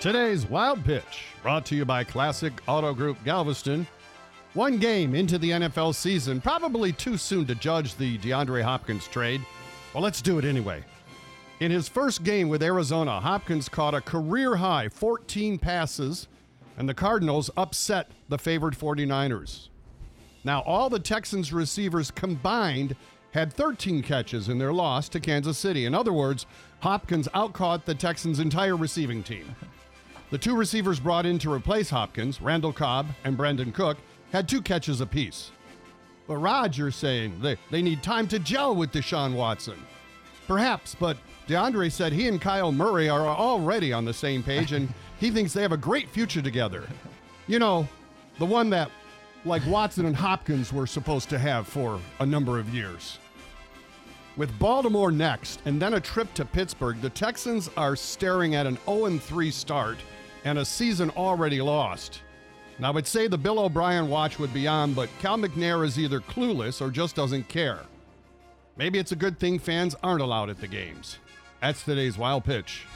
Today's Wild Pitch, brought to you by Classic Auto Group Galveston. One game into the NFL season, probably too soon to judge the DeAndre Hopkins trade. Well, let's do it anyway. In his first game with Arizona, Hopkins caught a career high 14 passes, and the Cardinals upset the favored 49ers. Now, all the Texans receivers combined had 13 catches in their loss to Kansas City. In other words, Hopkins outcaught the Texans' entire receiving team. The two receivers brought in to replace Hopkins, Randall Cobb and Brandin Cook, had two catches apiece. But Rodgers saying they, they need time to gel with Deshaun Watson. Perhaps, but DeAndre said he and Kyler Murray are already on the same page and he thinks they have a great future together. You know, the one that like Watson and Hopkins were supposed to have for a number of years. With Baltimore next and then a trip to Pittsburgh, the Texans are staring at an 0 3 start and a season already lost. Now, I would say the Bill O'Brien watch would be on, but Cal McNair is either clueless or just doesn't care. Maybe it's a good thing fans aren't allowed at the games. That's today's wild pitch.